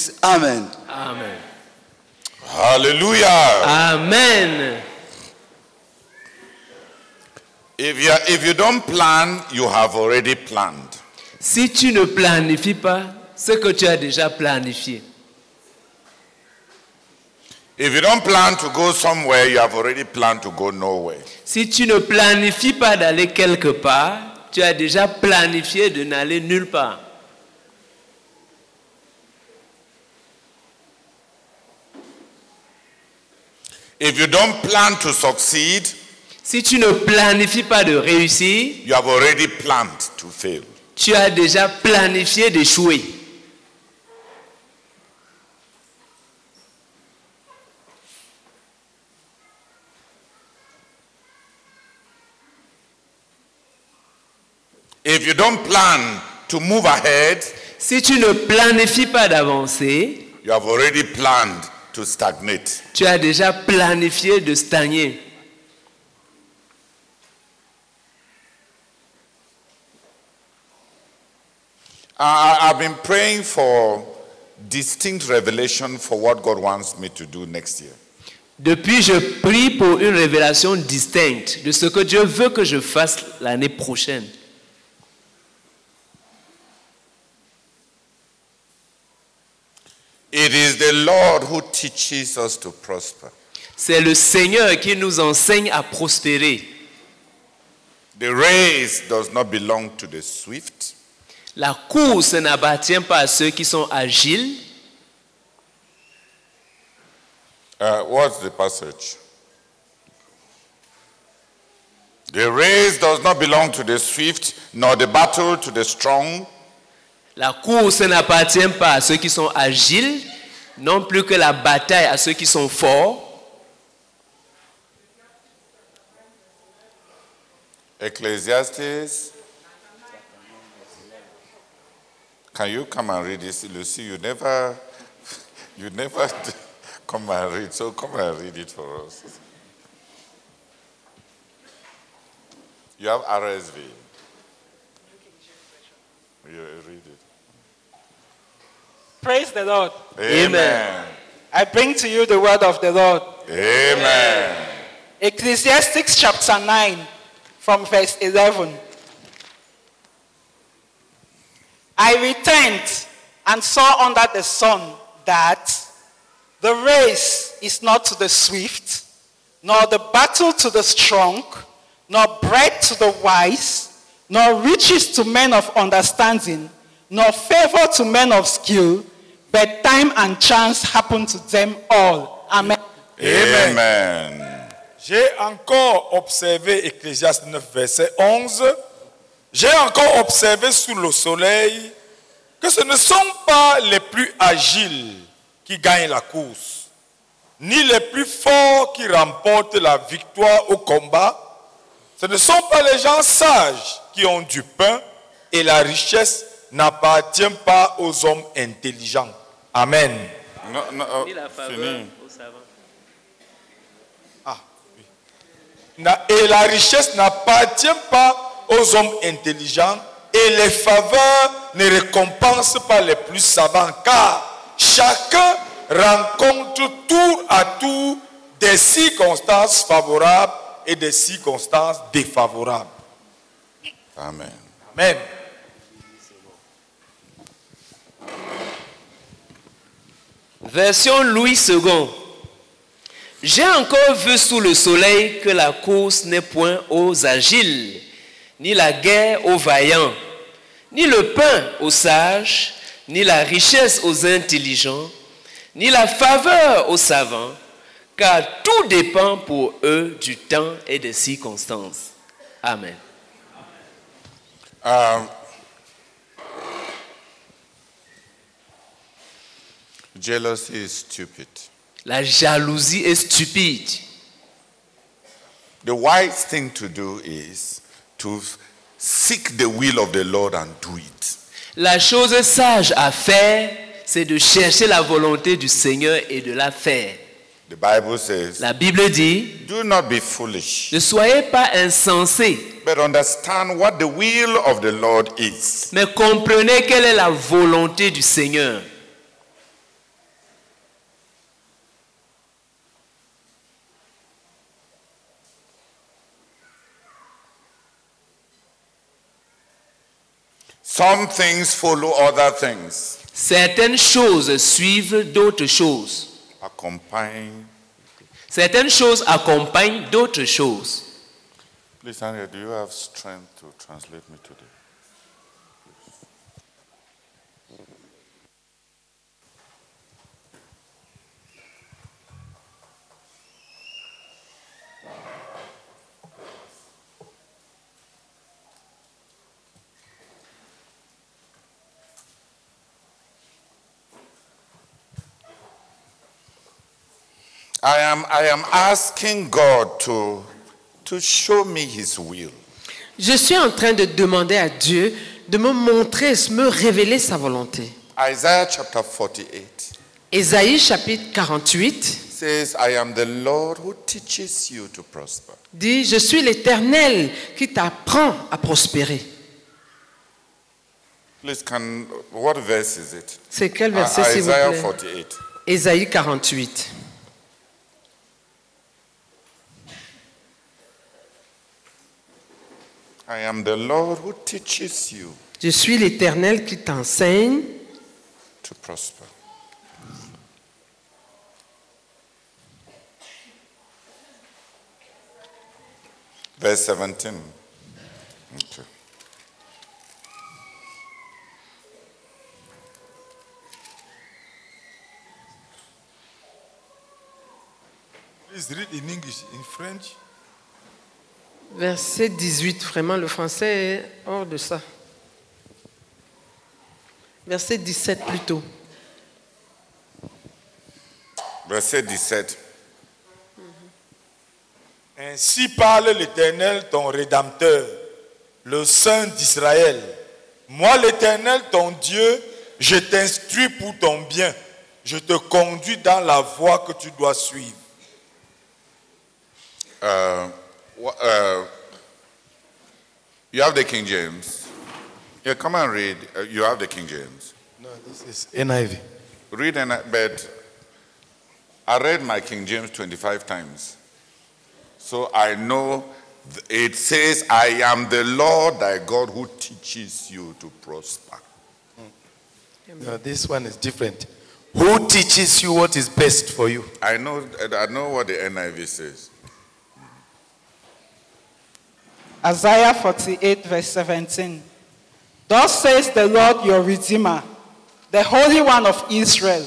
Jésus-Christ. Amen. Amen. Hallelujah. Amen. If you, if you don't plan, you have already planned. Si tu ne planifies pas ce que tu as déjà planifié, If you don't plan to go somewhere, you have already planned to go nowhere. si tu ne planifies pas d'aller quelque part, tu as déjà planifié de n'aller nulle part. If you don't plan to succeed, Si tu ne planifies pas de réussir, you have already planned to fail. tu as déjà planifié d'échouer. If you don't plan to move ahead, Si tu ne planifies pas d'avancer, you have already planned to stagnate. tu as déjà planifié de stagner. I, I've been praying for distinct revelation for what God wants me to do next year. Depuis, je prie pour une révélation distincte de ce que Dieu veut que je fasse l'année prochaine. It is the Lord who teaches us to prosper. C'est le Seigneur qui nous enseigne à prospérer. The race does not belong to the swift, La course n'appartient pas à ceux qui sont agiles. Uh, what's the passage? The race does not belong to the swift, nor the battle to the strong, La course n'appartient pas à ceux qui sont agiles, non plus que la bataille à ceux qui sont forts. Ecclesiastes. Can you come and read this, Lucy? You never, you never come and read, so come and read it for us. You have RSV. You read it. Praise the Lord. Amen. I bring to you the word of the Lord. Amen. Ecclesiastes chapter 9, from verse 11. I returned and saw under the sun that the race is not to the swift, nor the battle to the strong, nor bread to the wise, nor riches to men of understanding, nor favor to men of skill, but time and chance happen to them all. Amen. Amen. J'ai encore observé, Ecclésiaste 9, verset 11, j'ai encore observé sous le soleil que ce ne sont pas les plus agiles qui gagnent la course, ni les plus forts qui remportent la victoire au combat. Ce ne sont pas les gens sages qui ont du pain et la richesse n'appartient pas aux hommes intelligents. Amen. Oh, fini. Na- Et la richesse n'appartient pas aux hommes intelligents et les faveurs ne récompensent pas les plus savants car chacun rencontre tour à tour des circonstances favorables et des circonstances défavorables. Amen. Version Louis II. J'ai encore vu sous le soleil que la course n'est point aux agiles, ni la guerre aux vaillants, ni le pain aux sages, ni la richesse aux intelligents, ni la faveur aux savants, car tout dépend pour eux du temps et des circonstances. Amen. Um, jealousy is stupid. La jalousie est stupide. The wise thing to do is to seek the will of the Lord and do it. La chose sage à faire, c'est de chercher la volonté du Seigneur et de la faire. The Bible says, La Bible dit, Do not be foolish, ne soyez pas insensés, but understand what the will of the Lord is. mais comprenez quelle est la volonté du Seigneur. Some things follow other things. Certaines choses suivent d'autres choses. Accompany. Certaines choses accompagnent d'autres choses. Please, Andrea, do you have strength to translate me today? I am, I am asking God to, to show me His will. Je suis en train de demander à Dieu de me montrer, de me révéler sa volonté. Isaiah chapter 48 Ésaïe chapitre 48 says, I am the Lord who teaches you to prosper. dit, je suis l'Éternel qui t'apprend à prospérer. Please, can, what verse is it? C'est quel Uh, verset s'il vous Isaiah plaît? 48. Ésaïe 48. I am the Lord who teaches you Je suis l'Éternel qui t'enseigne to prosper. Verse 17. Okay. Please read in English, in French. Verset 18, vraiment, le français est hors de ça. Verset 17 plutôt. Verset 17. Ainsi parle l'Éternel, ton Rédempteur, le Saint d'Israël. Moi, l'Éternel, ton Dieu, je t'instruis pour ton bien. Je te conduis dans la voie que tu dois suivre. Uh, wha- uh, you have the King James. Yeah, come and read. Uh, you have the King James. No, this is NIV. Read and but I read my King James 25 times. So I know it says, I am the Lord thy God who teaches you to prosper. No, this one is different. Who teaches you what is best for you? I know, I know what the NIV says. Isaiah 48, verse 17. Thus says the Lord your Redeemer, the Holy One of Israel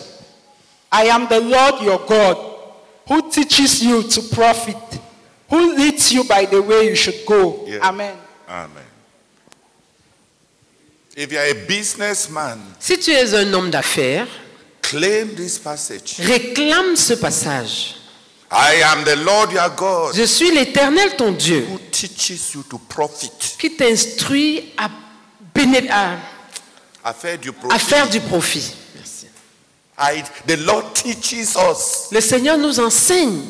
I am the Lord your God, who teaches you to profit, who leads you by the way you should go. Yeah. Amen. Amen. If you are a businessman, Si tu es un homme d'affaires, claim this passage. réclame ce passage. I am the Lord your God Je suis l'Éternel ton Dieu who teaches you to profit. qui t'instruit à, béné- à- À faire du à profit. faire du profit. Merci. I, the Lord teaches us. Le Seigneur nous enseigne.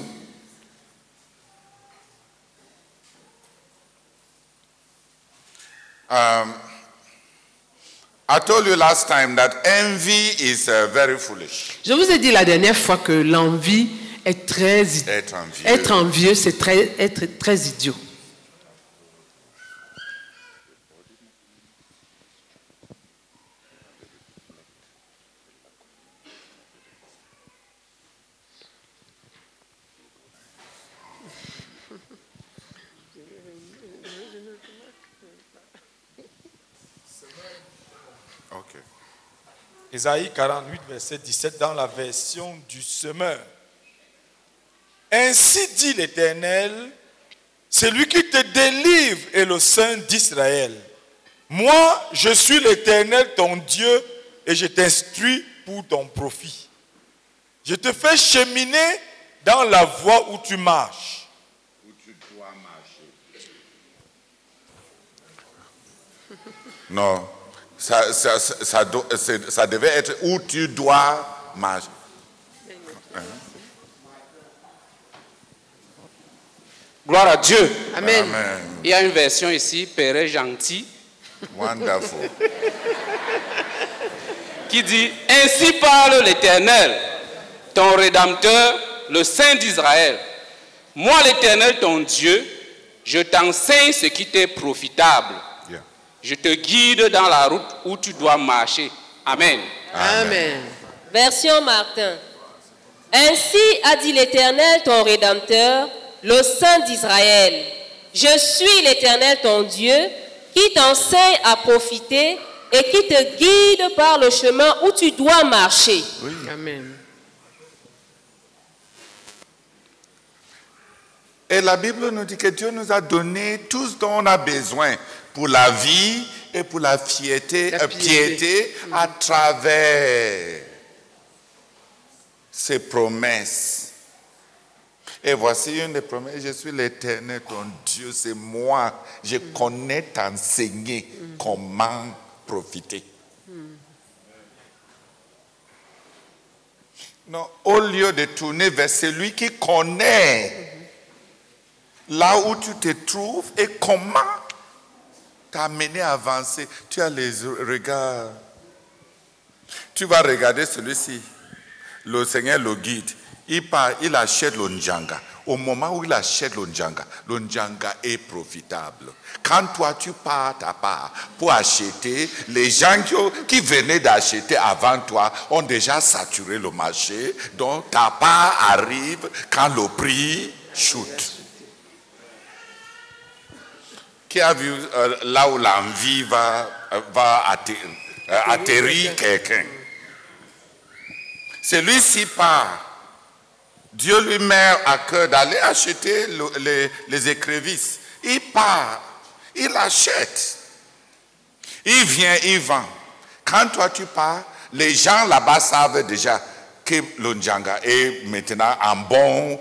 I told you last time that envy is uh, very foolish. Je vous ai dit la dernière fois que l'envie est très Être envieux. être envieux, c'est très être très idiot. Ésaïe 48, verset 17, dans la version du semeur. Ainsi dit l'Éternel, celui qui te délivre est le Saint d'Israël. Moi, je suis l'Éternel, ton Dieu, et je t'instruis pour ton profit. Je te fais cheminer dans la voie où tu marches. Non, ça, ça, ça, ça do- c'est- ça devait être où tu dois marcher. Gloire à Dieu. Amen. Amen. Il y a une version ici, Père gentil, Wonderful. qui dit Ainsi parle l'Éternel, ton Rédempteur, le Saint d'Israël. Moi, l'Éternel, ton Dieu, je t'enseigne ce qui t'est profitable. Yeah. Je te guide dans la route où tu dois marcher. Amen. Amen. Version Martin. Ainsi a dit l'Éternel ton Rédempteur, le Saint d'Israël. Je suis l'Éternel ton Dieu, qui t'enseigne à profiter et qui te guide par le chemin où tu dois marcher. Amen. Et la Bible nous dit que Dieu nous a donné tout ce dont on a besoin pour la vie et pour la euh, piété. piété à travers ses promesses. Et voici une des promesses, je suis l'éternel, ton Dieu, c'est moi. Je connais t'enseigner comment profiter. Non, au lieu de tourner vers celui qui connaît là où tu te trouves et comment t'amener à avancer. Tu as les regards. Tu vas regarder celui-ci. Le Seigneur le guide. Il part, il achète le Njanga. Au moment où il achète le Njanga, le Njanga est profitable. Quand toi tu pars ta part pour acheter, les gens qui, venaient d'acheter avant toi ont déjà saturé le marché. Donc ta part arrive quand le prix chute. Qui a vu euh, là où l'envie va, euh, va atter- euh, atterrir quelqu'un? Celui-ci part. Dieu lui met à cœur d'aller acheter le- les, écrevisses. Il part, il achète. Il vient, il vend. Quand toi tu pars, les gens là-bas savent déjà que le Njanga est maintenant en bon.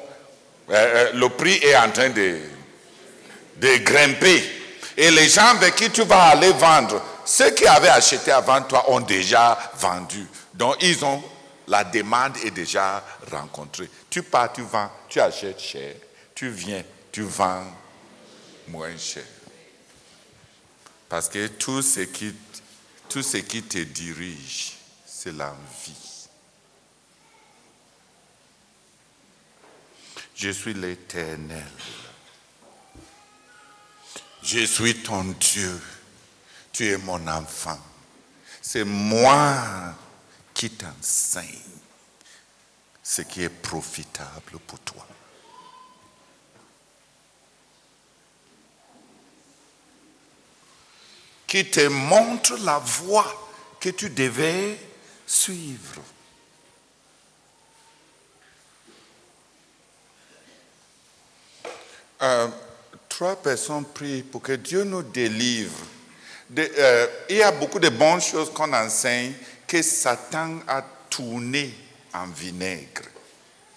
euh, euh, le prix est en train de, de grimper. Et les gens avec qui tu vas aller vendre, ceux qui avaient acheté avant toi ont déjà vendu. Donc ils ont, la demande est déjà rencontrée. Tu pars, tu vends, tu achètes cher. Tu viens, tu vends moins cher. Parce que tout ce qui, tout ce qui te dirige, c'est l'envie. Je suis l'éternel. Je suis ton Dieu. Tu es mon enfant. C'est moi qui t'enseigne ce qui est profitable pour toi. Qui te montre la voie que tu devais suivre. Euh, trois personnes prient pour que Dieu nous délivre. Euh, il y a beaucoup de bonnes choses qu'on enseigne que Satan a tourné en vinaigre.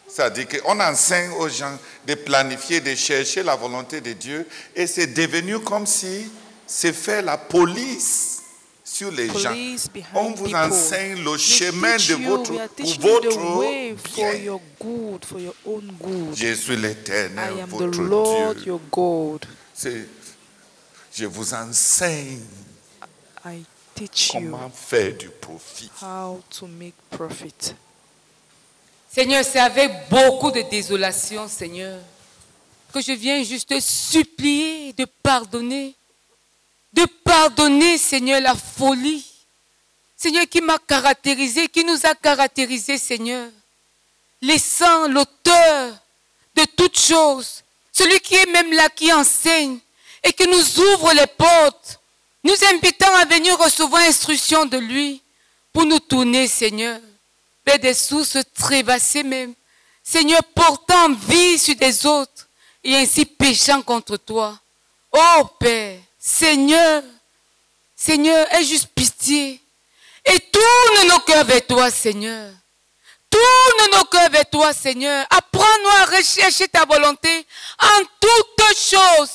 C'est-à-dire qu'on enseigne aux gens de planifier, de chercher la volonté de Dieu et c'est devenu comme si c'est faire la police sur les gens. Police On vous people. enseigne le We chemin de votre, pour votre bien. your good, for your own good. Je suis l'éternel, votre Lord Dieu. your God. C'est- Je vous enseigne I teach you comment faire du profit? how to make profit. Seigneur, c'est avec beaucoup de désolation, Seigneur, que je viens juste te supplier de pardonner. De pardonner, Seigneur, la folie. Seigneur, qui m'a caractérisé, qui nous a caractérisé, Seigneur. Laissant l'auteur de toutes choses, celui qui est même là, qui enseigne et qui nous ouvre les portes, nous invitant à venir recevoir instruction de lui pour nous tourner, Seigneur, vers des sources trébassées même. Seigneur, portant vie sur des autres et ainsi péchant contre toi. Oh Père, Seigneur, Seigneur, aie juste pitié et tourne nos cœurs vers toi, Seigneur. Tourne nos cœurs vers toi, Seigneur. Apprends-nous à rechercher ta volonté en toutes choses.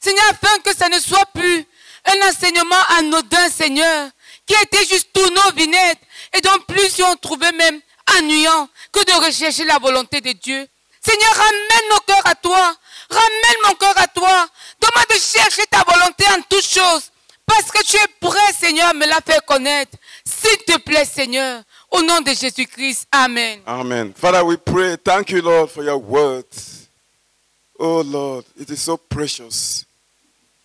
Seigneur, afin que ça ne soit plus un enseignement anodin, Seigneur, qui était juste tourné au vinaigre et dont plusieurs ont trouvé même ennuyant que de rechercher la volonté de Dieu. Seigneur, ramène nos cœurs à toi. Ramène mon cœur à toi. Demande de chercher ta volonté en toutes choses. Parce que tu es prêt, Seigneur, à me la faire connaître. S'il te plaît, Seigneur. Au nom de Jésus-Christ. Amen. Amen. Father, we pray. Thank you, Lord, for your word. Oh, Lord, it is so precious.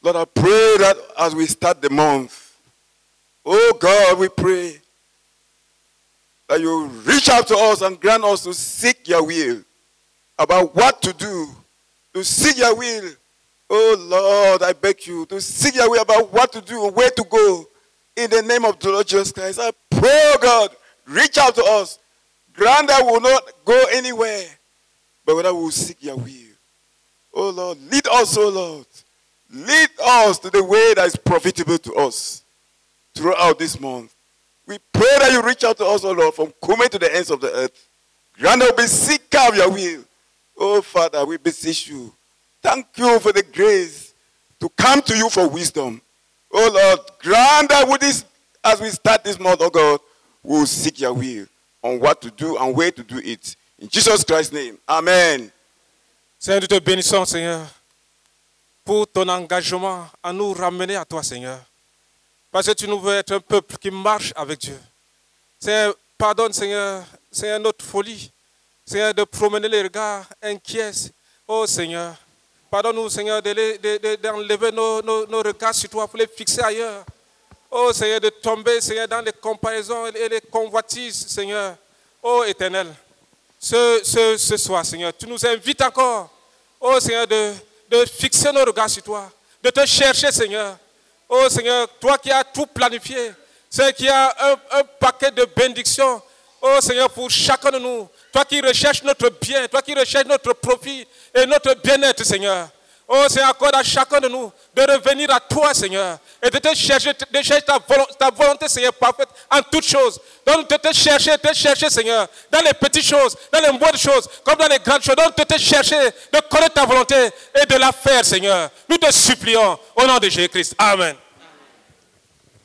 Lord, I pray that as we start the month, oh God, we pray that you reach out to us and grant us to seek your will about what to do, to seek your will. Oh Lord, I beg you to seek your will about what to do, where to go. In the name of the Lord Jesus Christ, I pray, oh God, reach out to us. Grant that we will not go anywhere, but that we will seek your will. Oh Lord, lead us, oh Lord. Lead us to the way that is profitable to us throughout this month. We pray that you reach out to us, oh Lord, from coming to the ends of the earth. Grant that we seek out your will. Oh Father, we beseech you. Thank you for the grace to come to you for wisdom. Oh Lord, grant that with this, as we start this month, oh God, we will seek your will on what to do and where to do it. In Jesus Christ's name, Amen. Seigneur, nous te bénissons, Seigneur, pour ton engagement à nous ramener à toi, Seigneur. Parce que tu nous veux être un peuple qui marche avec Dieu. Seigneur, pardonne, Seigneur, Seigneur, notre folie. Seigneur, de promener les regards inquiets. Oh Seigneur, pardonne-nous, Seigneur, de- de- de- d'enlever nos, regards sur toi pour les fixer ailleurs. Oh Seigneur, de tomber, Seigneur, dans les comparaisons et les convoitises, Seigneur. Oh Éternel, ce, ce soir, Seigneur, tu nous invites encore, oh Seigneur, de, de fixer nos regards sur toi, de te chercher, Seigneur. Oh Seigneur, toi qui as tout planifié, Seigneur, qui as un, un paquet de bénédictions, oh Seigneur, pour chacun de nous, toi qui recherches notre bien, toi qui recherches notre profit et notre bien-être, Seigneur. Oh Seigneur, accorde à chacun de nous de revenir à toi, Seigneur, et de te chercher, de chercher ta, volo- ta volonté, Seigneur, parfaite en toutes choses. Donc de te chercher, de te chercher, Seigneur, dans les petites choses, dans les moindres choses, comme dans les grandes choses. Donc de te chercher, de connaître ta volonté et de la faire, Seigneur. Nous te supplions au nom de Jésus-Christ. Amen.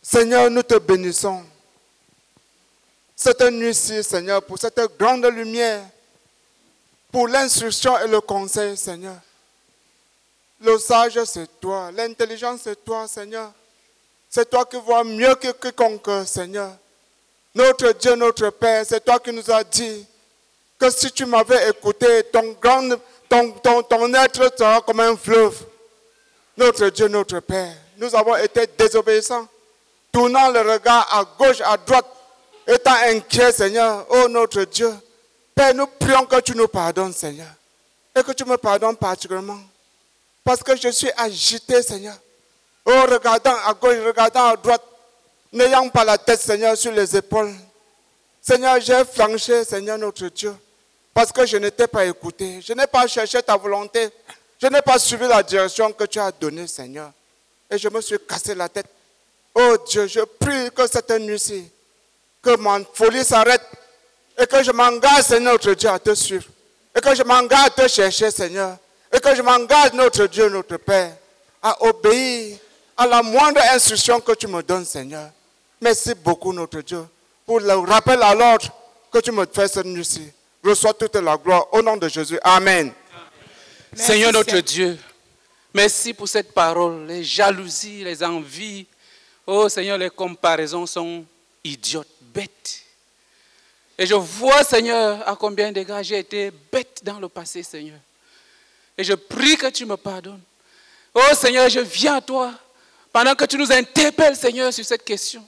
Seigneur, nous te bénissons. Cette nuit-ci, Seigneur, pour cette grande lumière, pour l'instruction et le conseil, Seigneur. Le sage, c'est toi. L'intelligence, c'est toi, Seigneur. C'est toi qui vois mieux que quiconque, Seigneur. Notre Dieu, notre Père, c'est toi qui nous as dit que si tu m'avais écouté, ton, grand, ton, ton, ton être sera comme un fleuve. Notre Dieu, notre Père, nous avons été désobéissants, tournant le regard à gauche, à droite, étant inquiets, Seigneur. Oh notre Dieu, Père, nous prions que tu nous pardonnes, Seigneur. Et que tu me pardonnes particulièrement. Parce que je suis agité, Seigneur. Oh, regardant à gauche, regardant à droite, n'ayant pas la tête, Seigneur, sur les épaules. Seigneur, j'ai flanché, Seigneur notre Dieu, parce que je n'étais pas écouté. Je n'ai pas cherché ta volonté. Je n'ai pas suivi la direction que tu as donnée, Seigneur. Et je me suis cassé la tête. Oh Dieu, je prie que cette nuit-ci, que ma folie s'arrête et que je m'engage, Seigneur notre Dieu, à te suivre. Et que je m'engage à te chercher, Seigneur. Et que je m'engage, notre Dieu, notre Père, à obéir à la moindre instruction que tu me donnes, Seigneur. Merci beaucoup, notre Dieu, pour le rappel à l'ordre que tu me fais cette nuit-ci. Reçois toute la gloire au nom de Jésus. Amen. Seigneur notre Dieu, merci pour cette parole. Les jalousies, les envies, oh Seigneur, les comparaisons sont idiotes, bêtes. Et je vois, Seigneur, à combien d'égards j'ai été bête dans le passé, Seigneur. Et je prie que tu me pardonnes. Oh Seigneur, je viens à toi pendant que tu nous interpelles, Seigneur, sur cette question,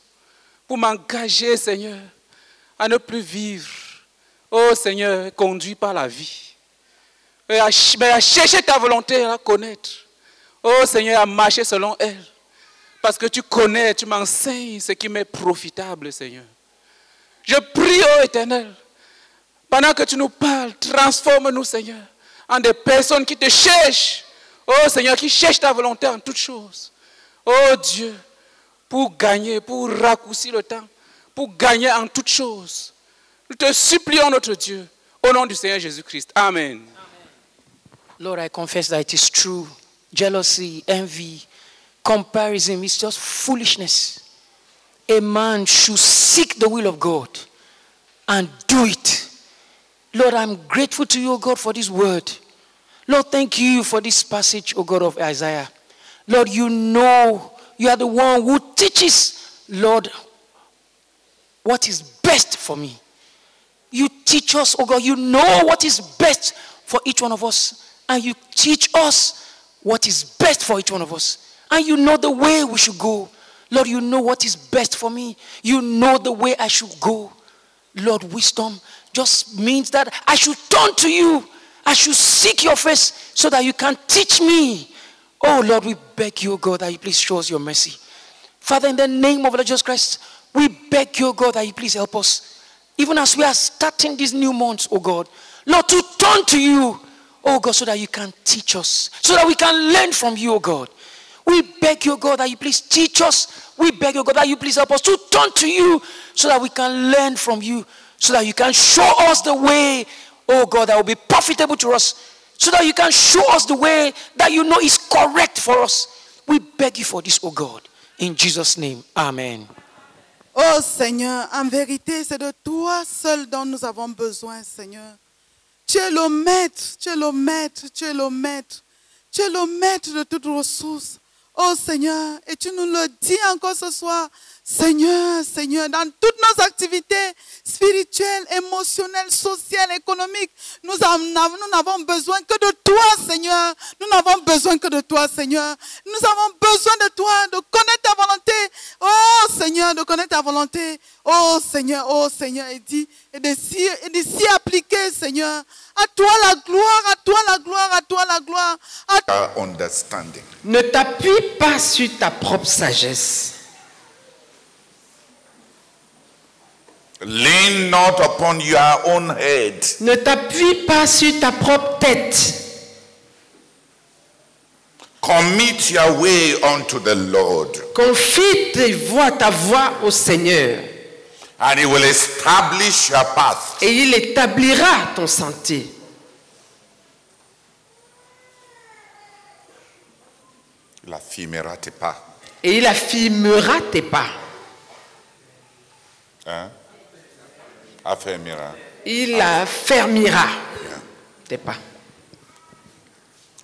pour m'engager, Seigneur, à ne plus vivre, oh Seigneur, conduit par la vie. Mais à chercher ta volonté, à la connaître. Oh Seigneur, à marcher selon elle. Parce que tu connais, tu m'enseignes ce qui m'est profitable, Seigneur. Je prie, ô Éternel, pendant que tu nous parles, transforme-nous, Seigneur, en des personnes qui te cherchent. Oh Seigneur, qui cherchent ta volonté en toutes choses. Oh Dieu, pour gagner, pour raccourcir le temps, pour gagner en toutes choses. Nous te supplions, notre Dieu, au nom du Seigneur Jésus-Christ. Amen. Lord, I confess that it is true. Jealousy, envy, comparison is just foolishness. A man should seek the will of God and do it. Lord, I'm grateful to you, O God, for this word. Lord, thank you for this passage, O God of Isaiah. Lord, you know you are the one who teaches, Lord, what is best for me. You teach us, oh God, you know what is best for each one of us, and you teach us what is best for each one of us. And you know the way we should go. Lord, you know what is best for me. You know the way I should go. Lord, wisdom just means that I should turn to you. I should seek your face so that you can teach me. Oh, Lord, we beg you, God, that you please show us your mercy. Father, in the name of Lord Jesus Christ, we beg you, God, that you please help us. Even as we are starting these new months, oh God, Lord, to turn to you, oh God, so that you can teach us, so that we can learn from you, oh God. We beg you, God, that you please teach us. We beg you, God, that you please help us to turn to you so that we can learn from you, so that you can show us the way, oh God, that will be profitable to us, so that you can show us the way that you know is correct for us. We beg you for this, oh God. In Jesus' name, Amen. Oh Seigneur, en vérité, c'est de toi seul dont nous avons besoin, Seigneur. Tu es le maître, tu es le maître, tu es le maître. Tu es le maître de toutes ressources. Oh Seigneur, et tu nous le dis encore ce soir, Seigneur, Seigneur, dans toutes nos activités spirituelles, émotionnelles, sociales, économiques, nous n'avons besoin que de toi, Seigneur. Nous n'avons besoin que de toi, Seigneur. Nous avons besoin de toi, de connaître ta volonté. Oh Seigneur, de connaître ta volonté. Oh Seigneur, oh Seigneur, et dit, et de s'y et de s'y appliquer, Seigneur. À toi la gloire, à toi la gloire, à toi la gloire. À Our understanding. Ne t'appuie pas sur ta propre sagesse. Lean not upon your own head. Ne t'appuie pas sur ta propre tête. Commit your way unto the Lord, Confie tes voix, ta voix au Seigneur. and He will establish your path. Et il établira ton sentier. Il affirmera tes pas. Et il affirmera tes pas. Hein? Affermira. Il affermira tes pas.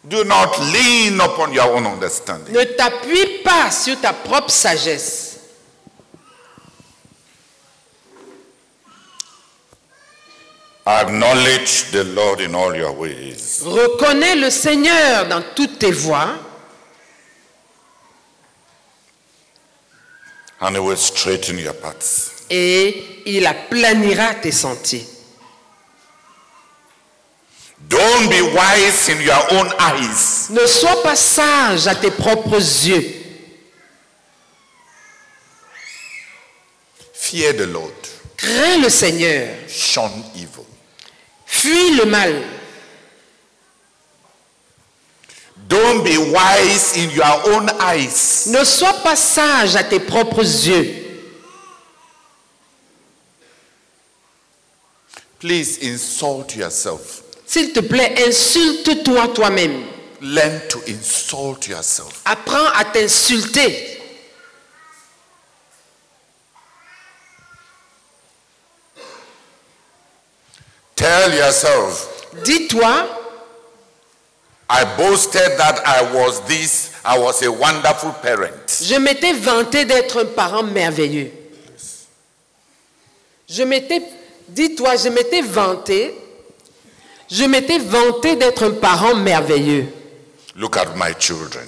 Do not lean upon your own understanding. Ne t'appuie pas sur ta propre sagesse. Acknowledge the Lord in all your ways. Reconnais le Seigneur dans toutes tes voies And he will straighten your paths. et il aplanira tes sentiers. Don't be wise in your own eyes. Ne sois pas sage à tes propres yeux. Fear the Lord. Crains le Seigneur. Shun evil. Fuis le mal. Don't be wise in your own eyes. Ne sois pas sage à tes propres yeux. Please insult yourself. S'il te plaît, insulte-toi toi-même. Learn to insult yourself. Apprends à t'insulter. Tell yourself, Dis-toi, I boasted that I was this, I was a wonderful parent. je m'étais vanté d'être un parent merveilleux. Je m'étais, dis-toi, je m'étais vanté, je m'étais vanté d'être un parent merveilleux. Look at my children.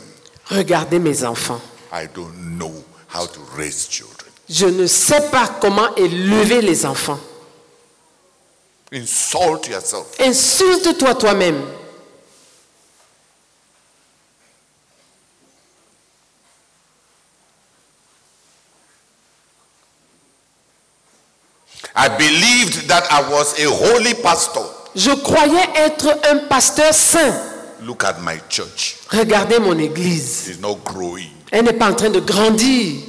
Regardez mes enfants. I don't know how to raise children. Je ne sais pas comment élever les enfants. Insult yourself. Insulte-toi toi-même. I believed that I was a holy pastor. Je croyais être un pasteur saint. Look at my church. Regardez mon église. It's not growing. Elle n'est pas en train de grandir.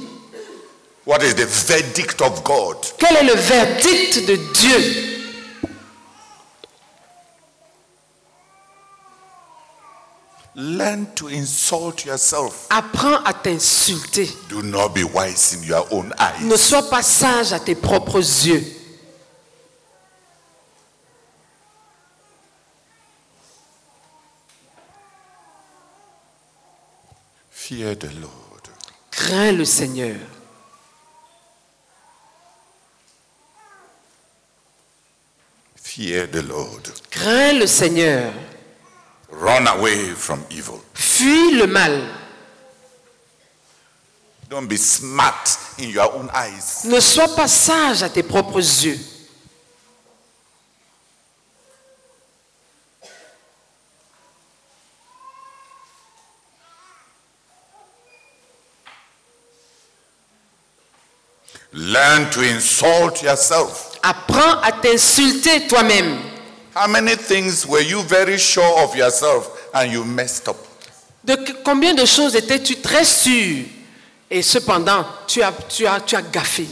What is the verdict of God? Quel est le verdict de Dieu? Learn to insult yourself. Apprends à t'insulter. Do not be wise in your own eyes. Ne sois pas sage à tes propres yeux. Fear the Lord. Crains le Seigneur. Fear the Lord. Crains le Seigneur. Run away from evil. Fuis le mal. Don't be smart in your own eyes. Ne sois pas sage à tes propres yeux. Learn to insult yourself. Apprends à t'insulter toi-même. How many things were you very sure of yourself and you messed up? De combien de choses étais-tu très sûr? Et cependant tu as, tu as, tu as gaffé.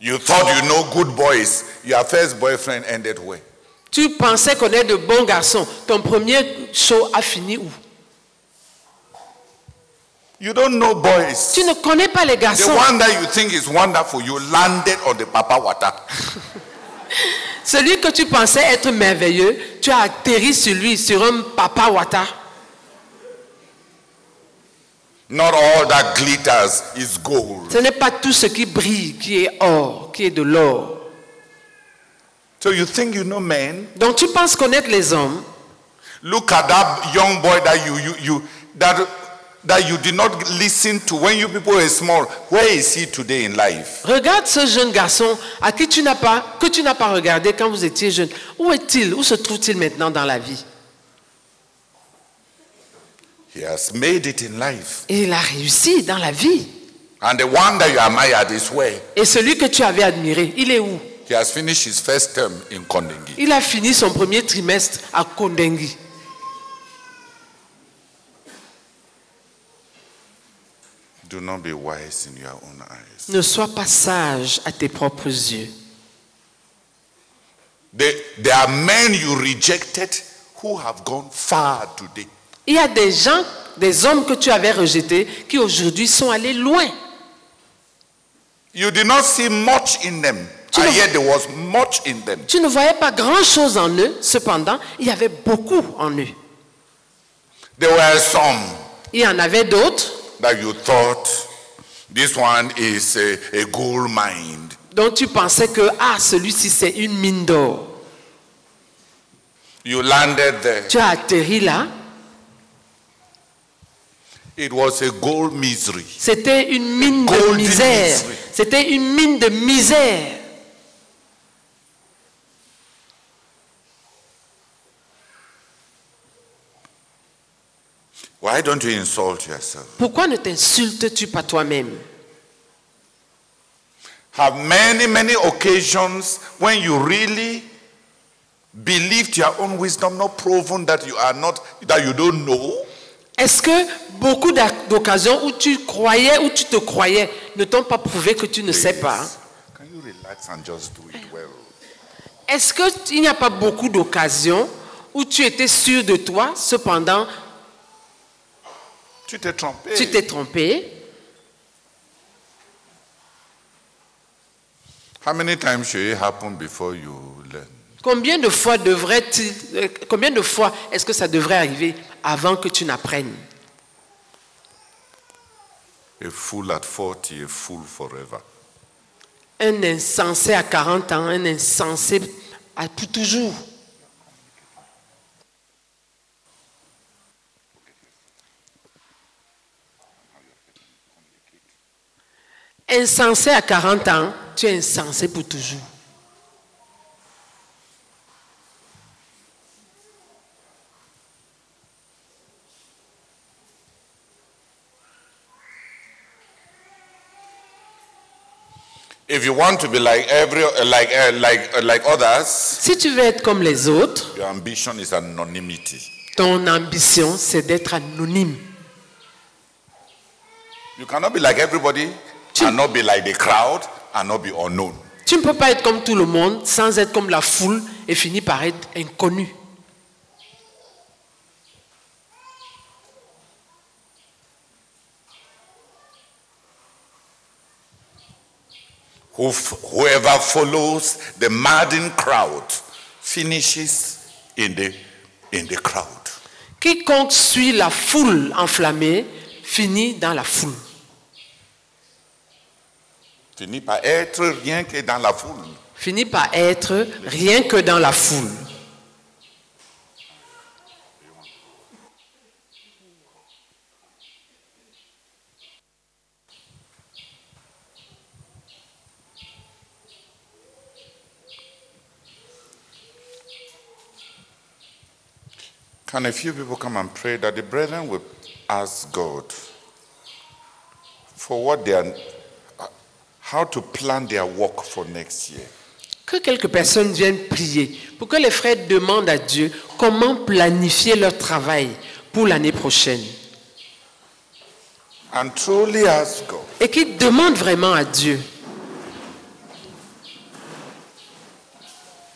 You thought you know good boys. Your first boyfriend ended where? Tu pensais connaître de bons garçons. Ton premier show a fini où? You don't know boys. Tu ne connais pas les The garçons. one that you think is wonderful, you landed on the papa water. Celui que tu pensais être merveilleux, tu as atterri sur lui, sur un papa wata. Not all that glitters is gold. Ce n'est pas tout ce qui brille qui est or, qui est de l'or. So you think you know men? Donc tu penses connaître les hommes. Look at that young boy that you you you that that you did not listen to when you people were small. Where is he today in life? Regarde ce jeune garçon à qui tu n'as pas, que tu n'as pas regardé quand vous étiez jeune. Où est-il? Où se trouve-t-il maintenant dans la vie? He has made it in life. Et il a réussi dans la vie. And the one that you admired is where? Et celui que tu avais admiré, il est où? He has finished his first term in Kondengi. Il a fini son premier trimestre à Kondengi. Do not be wise in your own eyes. Ne sois pas sage à tes propres yeux. There, there are men you rejected who have gone far today. Il y a des gens, des hommes que tu avais rejetés qui aujourd'hui sont allés loin. You did not see much in them. Tu and ne- yet there was much in them. Tu ne voyais pas grand-chose en eux, cependant, il y avait beaucoup en eux. There were some Il y en avait d'autres that you thought this one is a, a gold mine. dont tu pensais que, ah, celui-ci, c'est une mine d'or. You landed there. Tu as atterri là, It was a gold misery. c'était une mine de Golden misère. misery. C'était une mine de misère. Why don't you insult yourself? Pourquoi ne t'insultes-tu pas toi-même? Have many, many occasions when you really believed your own wisdom, not proven that you are not, that you don't know? Est-ce que beaucoup d'occasions où tu croyais, où tu te croyais, ne t'ont pas prouvé que tu ne sais pas? Can you relax and just do it well? Est-ce qu'il n'y a pas beaucoup d'occasions où tu étais sûr de toi, cependant, Tu t'es trompé. tu t'es trompé How many times should it happen before you learn? Combien de fois devrait-il, euh, combien de fois est-ce que ça devrait arriver avant que tu n'apprennes? A fool at 40, a fool forever. Un insensé à 40 ans, un insensé à pour toujours. Insensé à 40 ans, tu es insensé pour toujours. If you want to be like every like uh, like uh, like others, Si tu veux être comme les autres, your ambition is anonymity. ton ambition, c'est d'être anonyme. You cannot be like everybody and not be like the crowd and not be unknown. Tu ne peux pas être comme tout le monde sans être comme la foule et finir par être inconnu. Who, whoever follows the madding crowd finishes in the in the crowd. Quiconque suit la foule enflammée finit dans la foule finit par être rien que dans la foule. Finit par être rien que dans la foule. Can a few people come and pray that the brethren will ask God for what they are how to plan their work for next year? Que quelques personnes viennent prier pour que les frères demandent à Dieu comment planifier leur travail pour l'année prochaine. And truly ask God. Et qu'ils demandent vraiment à Dieu.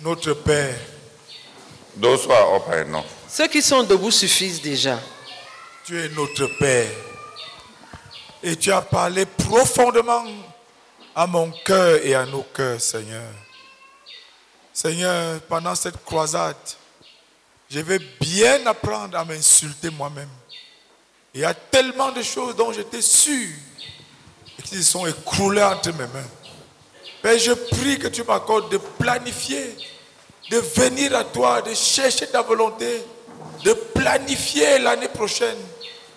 Notre Père, Those who are up I know. Ceux qui sont debout suffisent déjà. tu es notre Père. Et tu as parlé profondément à mon cœur et à nos cœurs, Seigneur. Seigneur, pendant cette croisade, je vais bien apprendre à m'insulter moi-même. Il y a tellement de choses dont j'étais sûr et qui se sont écroulées entre mes mains. Père, je prie que tu m'accordes de planifier, de venir à toi, de chercher ta volonté, de planifier l'année prochaine,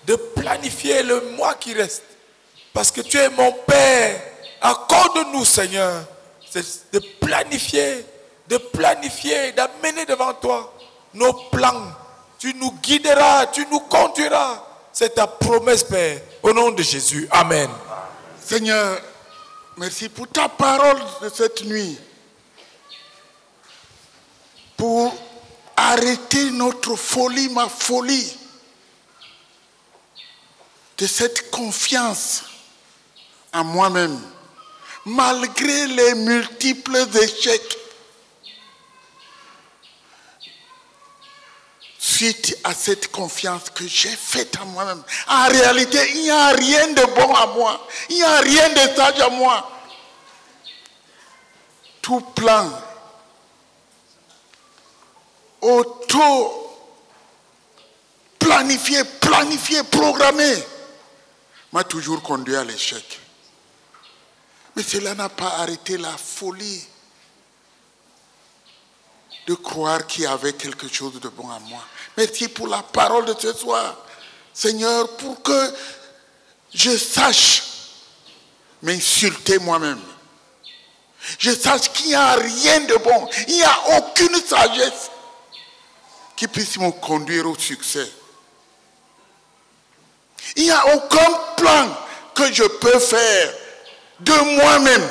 de planifier le mois qui reste. Parce que tu es mon Père. Accorde-nous, Seigneur, de planifier, de planifier, d'amener devant toi nos plans. Tu nous guideras, tu nous conduiras. C'est ta promesse, Père. Au nom de Jésus. Amen. Seigneur, merci pour ta parole de cette nuit. Pour arrêter notre folie, ma folie, de cette confiance en moi-même, malgré les multiples échecs. Suite à cette confiance que j'ai faite en moi-même, en réalité, il n'y a rien de bon à moi, il n'y a rien de sage à moi. Tout plan auto planifié, planifié, programmé m'a toujours conduit à l'échec. Mais cela n'a pas arrêté la folie de croire qu'il y avait quelque chose de bon à moi. Merci pour la parole de ce soir, Seigneur, pour que je sache m'insulter moi-même. Je sache qu'il n'y a rien de bon, il n'y a aucune sagesse qui puisse me conduire au succès. Il n'y a aucun plan que je peux faire de moi-même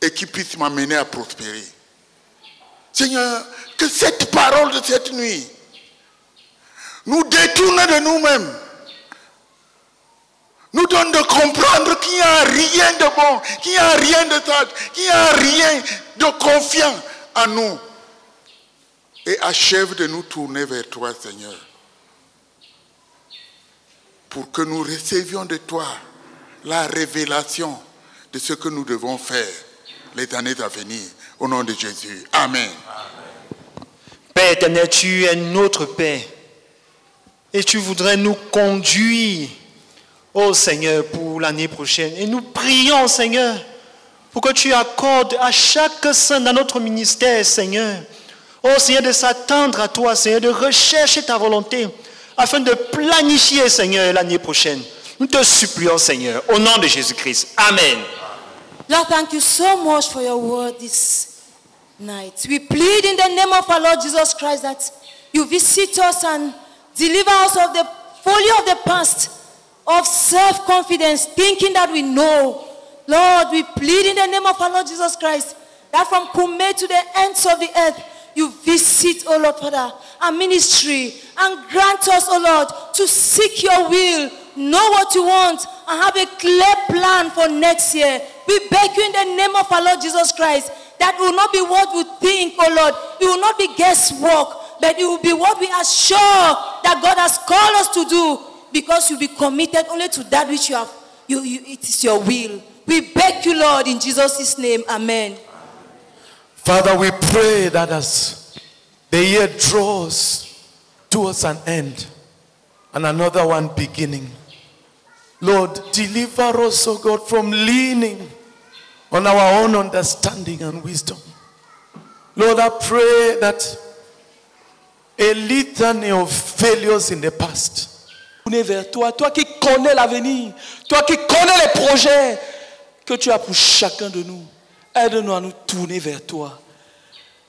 et qui puisse m'amener à prospérer. Seigneur, que cette parole de cette nuit nous détourne de nous-mêmes, nous donne de comprendre qu'il n'y a rien de bon, qu'il n'y a rien de sage, qu'il n'y a rien de confiant en nous. Et achève de nous tourner vers toi, Seigneur, pour que nous recevions de toi la révélation de ce que nous devons faire les années à venir. Au nom de Jésus. Amen. Père éternel, tu es notre Père. Et tu voudrais nous conduire, oh Seigneur, pour l'année prochaine. Et nous prions, Seigneur, pour que tu accordes à chaque saint dans notre ministère, Seigneur, oh Seigneur, de s'attendre à toi, Seigneur, de rechercher ta volonté, afin de planifier, Seigneur, l'année prochaine. Nous te supplions, Seigneur, au nom de Jésus-Christ. Amen. Lord, thank you so much for your word this night. We plead in the name of our Lord Jesus Christ that you visit us and deliver us of the folly of the past, of self confidence, thinking that we know. Lord, we plead in the name of our Lord Jesus Christ that from Kume to the ends of the earth, you visit, oh Lord Father, our ministry and grant us, oh Lord, to seek your will, know what you want, and have a clear plan for next year. We beg you in the name of our Lord Jesus Christ that will not be what we think, oh Lord. It will not be guesswork, but it will be what we are sure that God has called us to do because you'll be committed only to that which you have. You, you, it is your will. We beg you, Lord, in Jesus' name. Amen. Father, we pray that as the year draws towards an end and another one beginning, Lord, deliver us, oh God, from leaning on our own understanding and wisdom. Lord, I pray that a litany of failures in the past vers toi, toi qui connais l'avenir, toi qui connais les projets que tu as pour chacun de nous. Aide-nous à nous tourner vers toi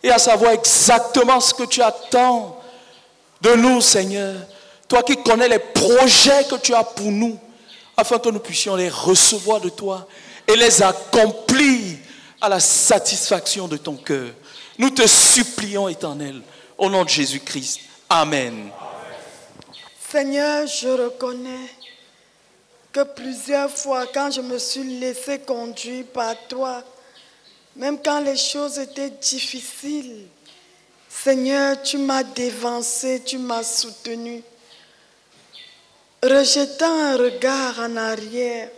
et à savoir exactement ce que tu attends de nous, Seigneur. Toi qui connais les projets que tu as pour nous, afin que nous puissions les recevoir de toi et les accomplir à la satisfaction de ton cœur. Nous te supplions, éternel, au nom de Jésus-Christ. Amen. Seigneur, je reconnais que plusieurs fois, quand je me suis laissé conduire par toi, même quand les choses étaient difficiles, Seigneur, tu m'as dévancé, tu m'as soutenu. Rejetant un regard en arrière,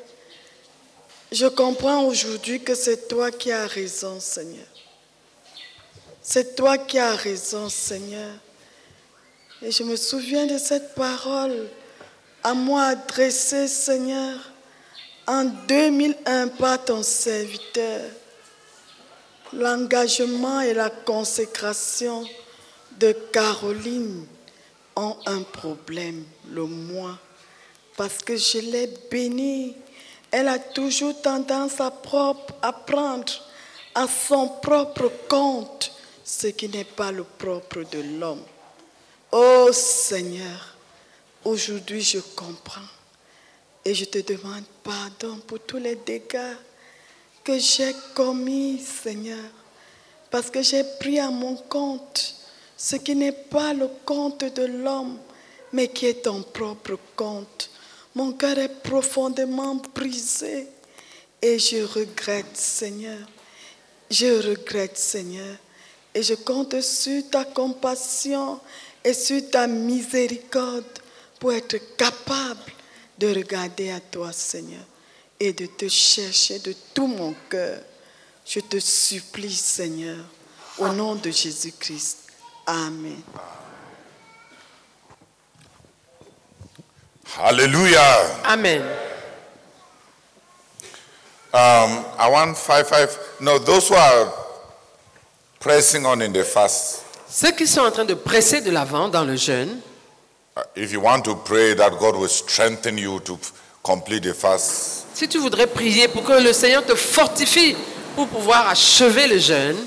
je comprends aujourd'hui que c'est toi qui as raison, Seigneur. C'est toi qui as raison, Seigneur. Et je me souviens de cette parole à moi adressée, Seigneur, en 2001 par ton serviteur. L'engagement et la consécration de Caroline ont un problème, le moi, parce que je l'ai bénie. Elle a toujours tendance à, propre, à prendre à son propre compte ce qui n'est pas le propre de l'homme. Oh Seigneur, aujourd'hui je comprends et je te demande pardon pour tous les dégâts que j'ai commis, Seigneur, parce que j'ai pris à mon compte ce qui n'est pas le compte de l'homme, mais qui est ton propre compte. Mon cœur est profondément brisé et je regrette, Seigneur. Je regrette, Seigneur. Et je compte sur ta compassion et sur ta miséricorde pour être capable de regarder à toi, Seigneur, et de te chercher de tout mon cœur. Je te supplie, Seigneur, au nom de Jésus-Christ. Amen. Hallelujah. Amen. Um, I want five, five. No, those who are pressing on in the fast. Ceux qui sont en train de presser de l'avant dans le jeûne, uh, If you want to pray that God will strengthen you to complete the fast, si tu voudrais prier pour que le Seigneur te fortifie pour pouvoir achever le jeûne,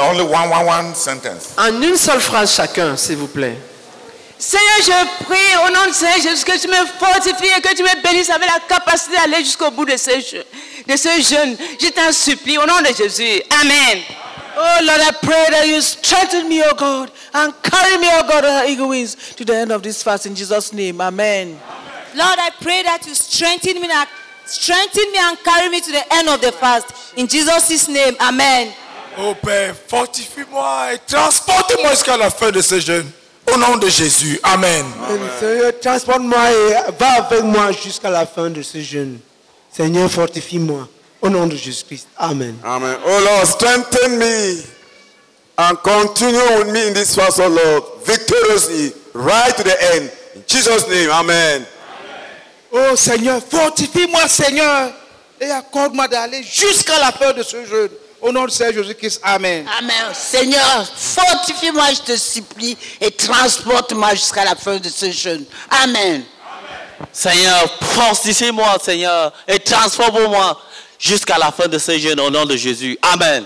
only one, one, one sentence. en une seule phrase chacun, s'il vous plaît. Seigneur, je prie au nom de Seigneur Jésus que tu me fortifies et que tu me bénisses avec la capacité d'aller jusqu'au bout de ce, de ce jeûne. Je t'en supplie au nom de Jésus. Amen. Oh Lord, I pray that you strengthen me, oh God, and carry me, oh God, on eagle wings to the end of this fast in Jesus' name. Amen. Lord, I pray that you strengthen me, strengthen me and carry me to the end of the fast. In Jesus' name, Amen. Oh Père, fortifie-moi et transporte-moi jusqu'à la fin de ce jeûne. Au nom de Jésus. Amen. Seigneur, transporte-moi et va avec moi jusqu'à la fin de ce jeûne. Seigneur, fortifie-moi. Au nom de Jésus-Christ. Amen. Amen. Oh Lord, strengthen me and continue with me in this fast, oh Lord, victoriously, right to the end. In Jesus' name, Amen. Oh Seigneur, fortifie-moi, Seigneur, et accorde-moi d'aller jusqu'à la fin de ce jeûne. Au nom de Seigneur Jésus-Christ. Amen. Amen. Seigneur, fortifie-moi, je te supplie, et transporte-moi jusqu'à la fin de ce jeûne. Amen. Seigneur, fortifie-moi, Seigneur, et transforme-moi jusqu'à la fin de ce jeûne au nom de Jésus. Amen.